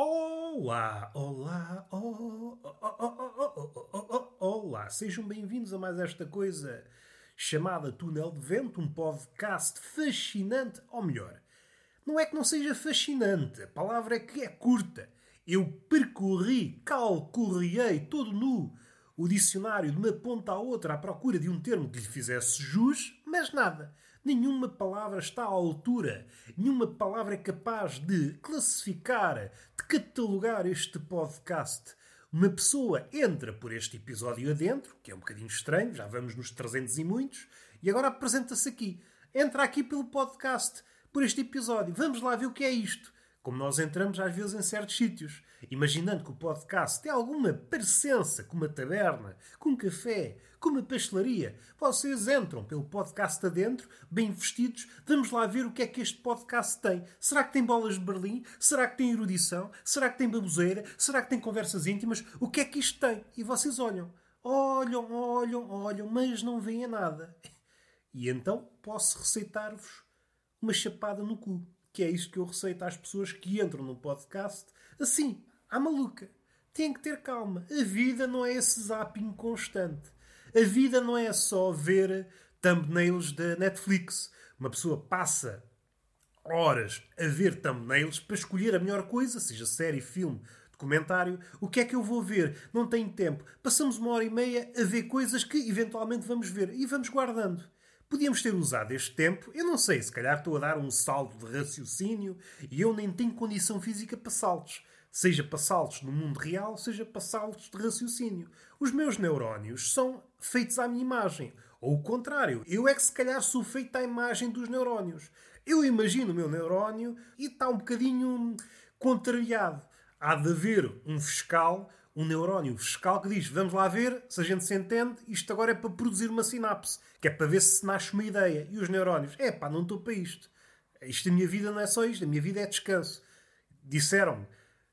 Olá, olá, oh, oh, oh, oh, olá, sejam bem-vindos a mais esta coisa chamada Túnel de Vento, um podcast fascinante, ou melhor, não é que não seja fascinante, a palavra é que é curta. Eu percorri, calcorriei todo nu o dicionário de uma ponta à outra à procura de um termo que lhe fizesse jus, mas nada. Nenhuma palavra está à altura, nenhuma palavra é capaz de classificar, catalogar este podcast. Uma pessoa entra por este episódio adentro, que é um bocadinho estranho, já vamos nos 300 e muitos, e agora apresenta-se aqui. Entra aqui pelo podcast, por este episódio. Vamos lá ver o que é isto. Como nós entramos às vezes em certos sítios, imaginando que o podcast tem alguma parecença com uma taberna, com um café, com uma pastelaria. Vocês entram pelo podcast adentro, bem vestidos. Vamos lá ver o que é que este podcast tem. Será que tem bolas de Berlim? Será que tem erudição? Será que tem baboseira? Será que tem conversas íntimas? O que é que isto tem? E vocês olham. Olham, olham, olham, mas não veem nada. E então posso receitar-vos uma chapada no cu que é isto que eu receito às pessoas que entram no podcast assim, à maluca. Têm que ter calma. A vida não é esse zapping constante. A vida não é só ver thumbnails da Netflix. Uma pessoa passa horas a ver thumbnails para escolher a melhor coisa, seja série, filme, documentário. O que é que eu vou ver? Não tenho tempo. Passamos uma hora e meia a ver coisas que eventualmente vamos ver e vamos guardando. Podíamos ter usado este tempo, eu não sei, se calhar estou a dar um salto de raciocínio e eu nem tenho condição física para saltos. Seja para saltos no mundo real, seja para saltos de raciocínio. Os meus neurónios são feitos à minha imagem. Ou o contrário, eu é que se calhar sou feito à imagem dos neurónios. Eu imagino o meu neurónio e está um bocadinho contrariado. Há de haver um fiscal um neurónio fiscal que diz: vamos lá ver se a gente se entende, isto agora é para produzir uma sinapse, que é para ver se nasce uma ideia. E os neurónios: é pá, não estou para isto. Isto, a minha vida não é só isto, a minha vida é descanso. Disseram-me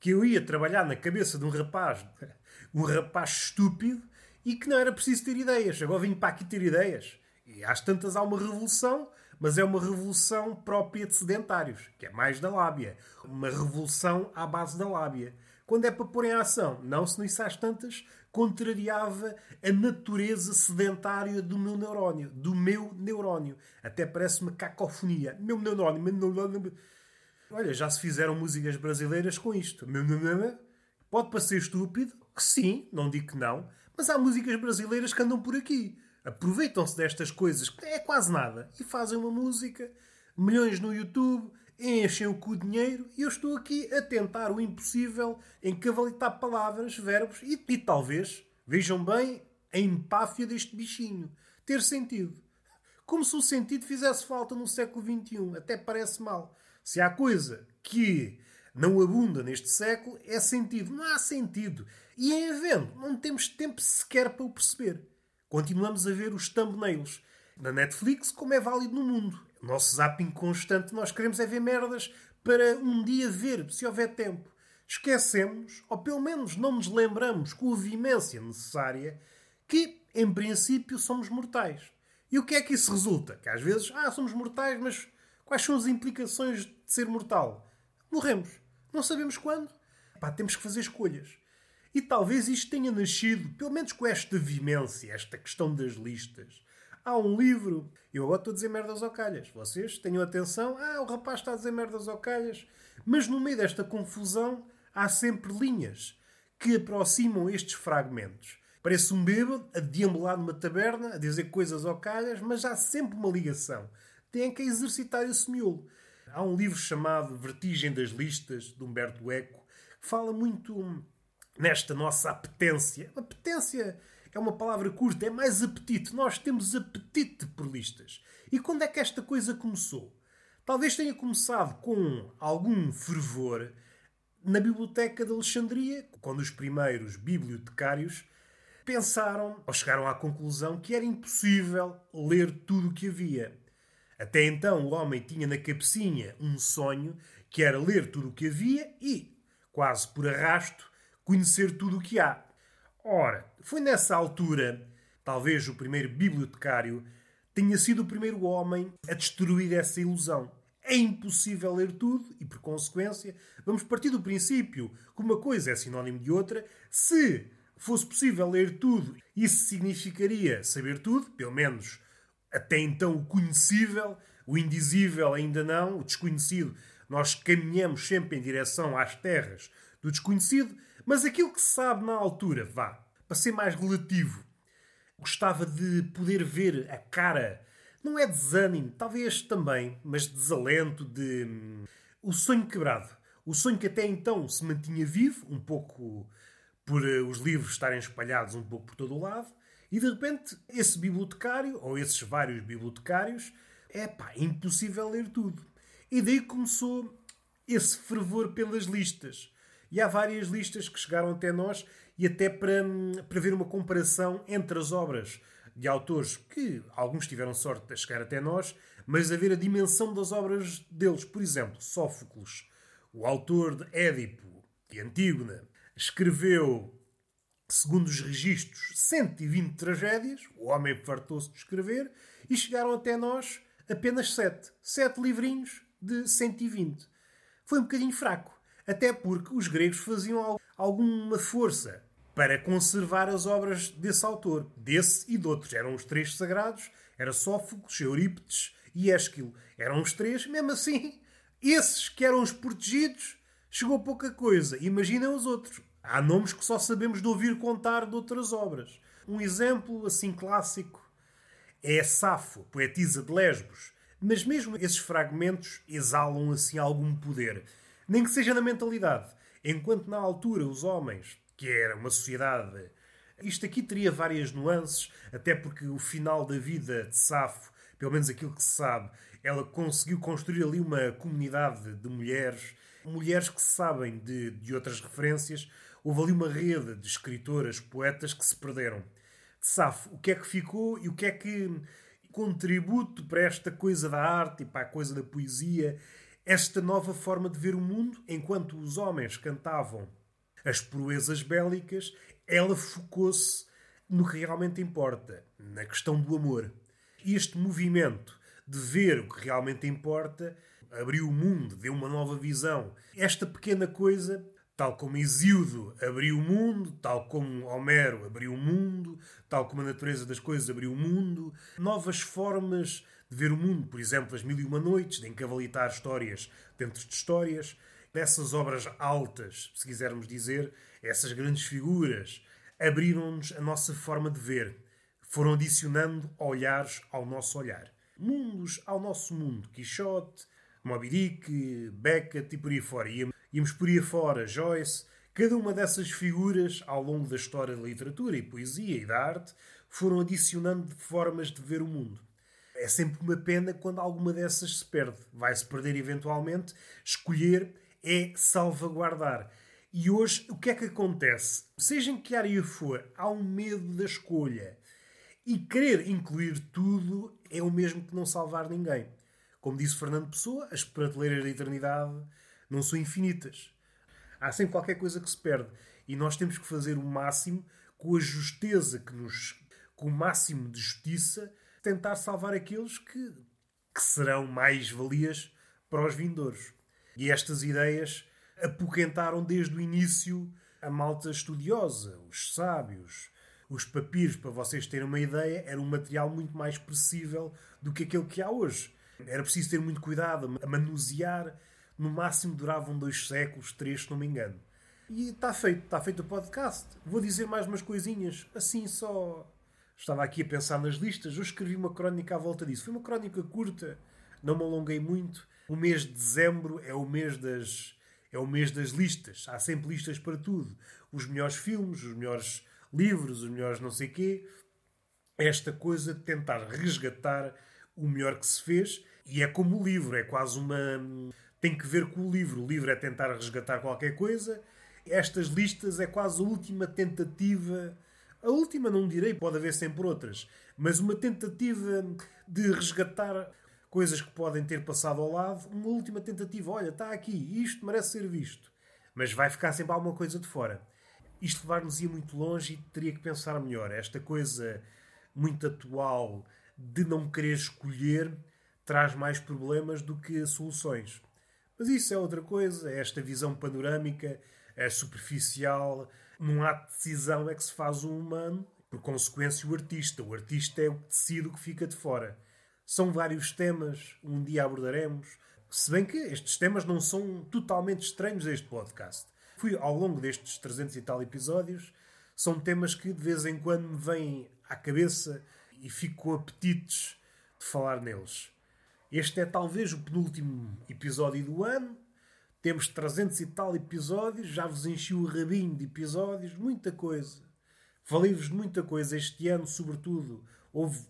que eu ia trabalhar na cabeça de um rapaz, um rapaz estúpido, e que não era preciso ter ideias. Agora vim para aqui ter ideias. E às tantas há uma revolução, mas é uma revolução própria de sedentários, que é mais da lábia. Uma revolução à base da lábia. Quando é para pôr em ação, não se nisso às tantas contrariava a natureza sedentária do meu neurónio. Do meu neurónio. Até parece uma cacofonia. Meu neurónio, meu neurónio. Olha, já se fizeram músicas brasileiras com isto. Pode parecer estúpido, que sim, não digo que não, mas há músicas brasileiras que andam por aqui. Aproveitam-se destas coisas, que é quase nada, e fazem uma música, milhões no YouTube, enchem o cu de dinheiro e eu estou aqui a tentar o impossível em cavalitar palavras, verbos e, e talvez, vejam bem, a empáfia deste bichinho. Ter sentido. Como se o sentido fizesse falta no século XXI. Até parece mal. Se há coisa que não abunda neste século, é sentido. Não há sentido. E em havendo, não temos tempo sequer para o perceber. Continuamos a ver os thumbnails na Netflix, como é válido no mundo. O nosso zapping constante, nós queremos é ver merdas para um dia ver, se houver tempo. Esquecemos, ou pelo menos não nos lembramos com a vimência necessária, que, em princípio, somos mortais. E o que é que isso resulta? Que às vezes, ah, somos mortais, mas quais são as implicações de ser mortal? Morremos. Não sabemos quando. Pá, temos que fazer escolhas. E talvez isto tenha nascido, pelo menos com esta vimência, esta questão das listas, Há um livro. Eu agora estou a dizer merdas ao calhas. Vocês tenham atenção. Ah, o rapaz está a dizer merdas ao calhas. Mas no meio desta confusão há sempre linhas que aproximam estes fragmentos. Parece um bêbado a deambular numa taberna, a dizer coisas ao calhas, mas há sempre uma ligação. Tem que exercitar esse miolo. Há um livro chamado Vertigem das Listas, de Humberto Eco, que fala muito nesta nossa apetência. Apetência é uma palavra curta, é mais apetite. Nós temos apetite por listas. E quando é que esta coisa começou? Talvez tenha começado com algum fervor na Biblioteca de Alexandria, quando os primeiros bibliotecários pensaram ou chegaram à conclusão que era impossível ler tudo o que havia. Até então o homem tinha na cabecinha um sonho que era ler tudo o que havia e, quase por arrasto, conhecer tudo o que há. Ora, foi nessa altura, talvez o primeiro bibliotecário tenha sido o primeiro homem a destruir essa ilusão. É impossível ler tudo e, por consequência, vamos partir do princípio que uma coisa é sinónimo de outra. Se fosse possível ler tudo, isso significaria saber tudo, pelo menos até então o conhecível, o indizível ainda não, o desconhecido. Nós caminhamos sempre em direção às terras do desconhecido, mas aquilo que se sabe na altura, vá, para ser mais relativo, gostava de poder ver a cara não é desânimo, talvez também, mas desalento de. Hum, o sonho quebrado. O sonho que até então se mantinha vivo, um pouco por uh, os livros estarem espalhados um pouco por todo o lado, e de repente esse bibliotecário, ou esses vários bibliotecários, é pá, impossível ler tudo. E daí começou esse fervor pelas listas. E há várias listas que chegaram até nós, e até para, para ver uma comparação entre as obras de autores que alguns tiveram sorte de chegar até nós, mas a ver a dimensão das obras deles. Por exemplo, Sófocles, o autor de Édipo e Antígona, escreveu, segundo os registros, 120 tragédias. O homem fartou-se de escrever e chegaram até nós apenas 7. 7 livrinhos de 120. Foi um bocadinho fraco, até porque os gregos faziam alguma força para conservar as obras desse autor, desse e de outros. Eram os três sagrados, era Sófocles, Eurípides e Ésquilo. Eram os três, mesmo assim, esses que eram os protegidos, chegou pouca coisa. Imaginem os outros. Há nomes que só sabemos de ouvir contar de outras obras. Um exemplo, assim, clássico é Safo, poetisa de Lesbos. Mas mesmo esses fragmentos exalam, assim, algum poder. Nem que seja na mentalidade. Enquanto na altura os homens que era uma sociedade. Isto aqui teria várias nuances, até porque o final da vida de Safo, pelo menos aquilo que se sabe, ela conseguiu construir ali uma comunidade de mulheres, mulheres que sabem de, de outras referências. Houve ali uma rede de escritoras, poetas que se perderam. De Safo, o que é que ficou e o que é que contributo para esta coisa da arte e para a coisa da poesia, esta nova forma de ver o mundo, enquanto os homens cantavam as proezas bélicas, ela focou-se no que realmente importa, na questão do amor. Este movimento de ver o que realmente importa abriu o mundo, deu uma nova visão. Esta pequena coisa, tal como Isíodo abriu o mundo, tal como Homero abriu o mundo, tal como a natureza das coisas abriu o mundo, novas formas de ver o mundo, por exemplo, as Mil e Uma Noites, de encavalitar histórias dentro de histórias, dessas obras altas, se quisermos dizer, essas grandes figuras, abriram-nos a nossa forma de ver. Foram adicionando olhares ao nosso olhar. Mundos ao nosso mundo. Quixote, Moby Dick, Beckett e por aí fora. Íamos por aí fora, Joyce. Cada uma dessas figuras, ao longo da história da literatura e poesia e da arte, foram adicionando formas de ver o mundo. É sempre uma pena quando alguma dessas se perde. Vai-se perder eventualmente. Escolher é salvaguardar. E hoje, o que é que acontece? Seja em que área for, há um medo da escolha. E querer incluir tudo é o mesmo que não salvar ninguém. Como disse Fernando Pessoa, as prateleiras da eternidade não são infinitas. Há sempre qualquer coisa que se perde. E nós temos que fazer o máximo, com a justeza que nos. com o máximo de justiça, tentar salvar aqueles que, que serão mais valias para os vindouros. E estas ideias apoquentaram desde o início a malta estudiosa, os sábios. Os papiros, para vocês terem uma ideia, era um material muito mais expressível do que aquele que há hoje. Era preciso ter muito cuidado a manusear. No máximo duravam dois séculos, três, se não me engano. E está feito, está feito o podcast. Vou dizer mais umas coisinhas, assim só. Estava aqui a pensar nas listas, eu escrevi uma crónica à volta disso. Foi uma crónica curta, não me alonguei muito. O mês de dezembro é o mês das é o mês das listas. Há sempre listas para tudo. Os melhores filmes, os melhores livros, os melhores não sei quê. Esta coisa de tentar resgatar o melhor que se fez e é como o livro, é quase uma tem que ver com o livro. O livro é tentar resgatar qualquer coisa. Estas listas é quase a última tentativa a última não direi, pode haver sempre outras, mas uma tentativa de resgatar coisas que podem ter passado ao lado, uma última tentativa, olha, está aqui, isto merece ser visto. Mas vai ficar sempre alguma coisa de fora. Isto levar-nos ia muito longe e teria que pensar melhor. Esta coisa muito atual de não querer escolher traz mais problemas do que soluções. Mas isso é outra coisa, é esta visão panorâmica, é superficial. Ato de decisão é que se faz o humano, por consequência, o artista. O artista é o que decide o que fica de fora. São vários temas, um dia abordaremos. Se bem que estes temas não são totalmente estranhos a este podcast. Fui ao longo destes 300 e tal episódios, são temas que de vez em quando me vêm à cabeça e fico com apetites de falar neles. Este é talvez o penúltimo episódio do ano. Temos 300 e tal episódios, já vos enchi o rabinho de episódios, muita coisa. Falei-vos muita coisa este ano, sobretudo. Houve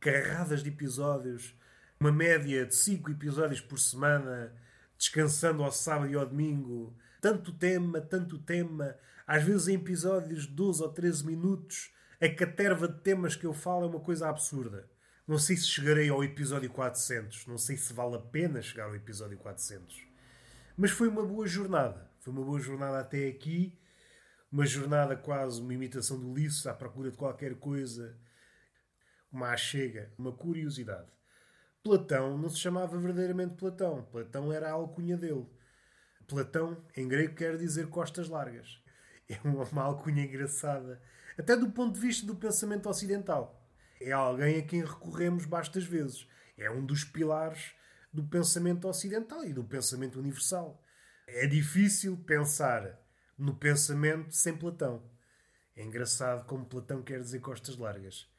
carradas de episódios, uma média de 5 episódios por semana, descansando ao sábado e ao domingo. Tanto tema, tanto tema, às vezes em episódios de 12 ou 13 minutos. A caterva de temas que eu falo é uma coisa absurda. Não sei se chegarei ao episódio 400, não sei se vale a pena chegar ao episódio 400. Mas foi uma boa jornada. Foi uma boa jornada até aqui. Uma jornada quase uma imitação do Ulisses à procura de qualquer coisa uma achega, uma curiosidade. Platão não se chamava verdadeiramente Platão. Platão era a alcunha dele. Platão, em grego, quer dizer costas largas. É uma alcunha engraçada, até do ponto de vista do pensamento ocidental. É alguém a quem recorremos bastas vezes. É um dos pilares do pensamento ocidental e do pensamento universal. É difícil pensar no pensamento sem Platão. É engraçado como Platão quer dizer costas largas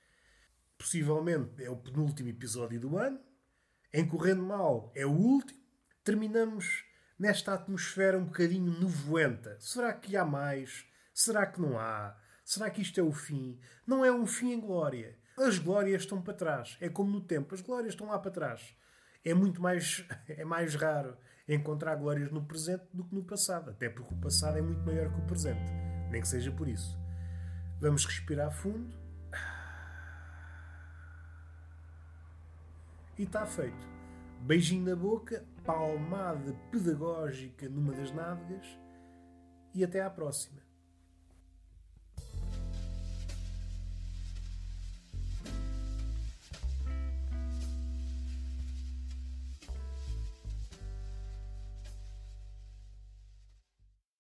possivelmente é o penúltimo episódio do ano. Em Correndo Mal é o último. Terminamos nesta atmosfera um bocadinho nevoenta. Será que há mais? Será que não há? Será que isto é o fim? Não é um fim em glória. As glórias estão para trás. É como no tempo. As glórias estão lá para trás. É muito mais, é mais raro encontrar glórias no presente do que no passado. Até porque o passado é muito maior que o presente. Nem que seja por isso. Vamos respirar fundo e está feito. Beijinho na boca, palmada pedagógica numa das nádegas e até à próxima.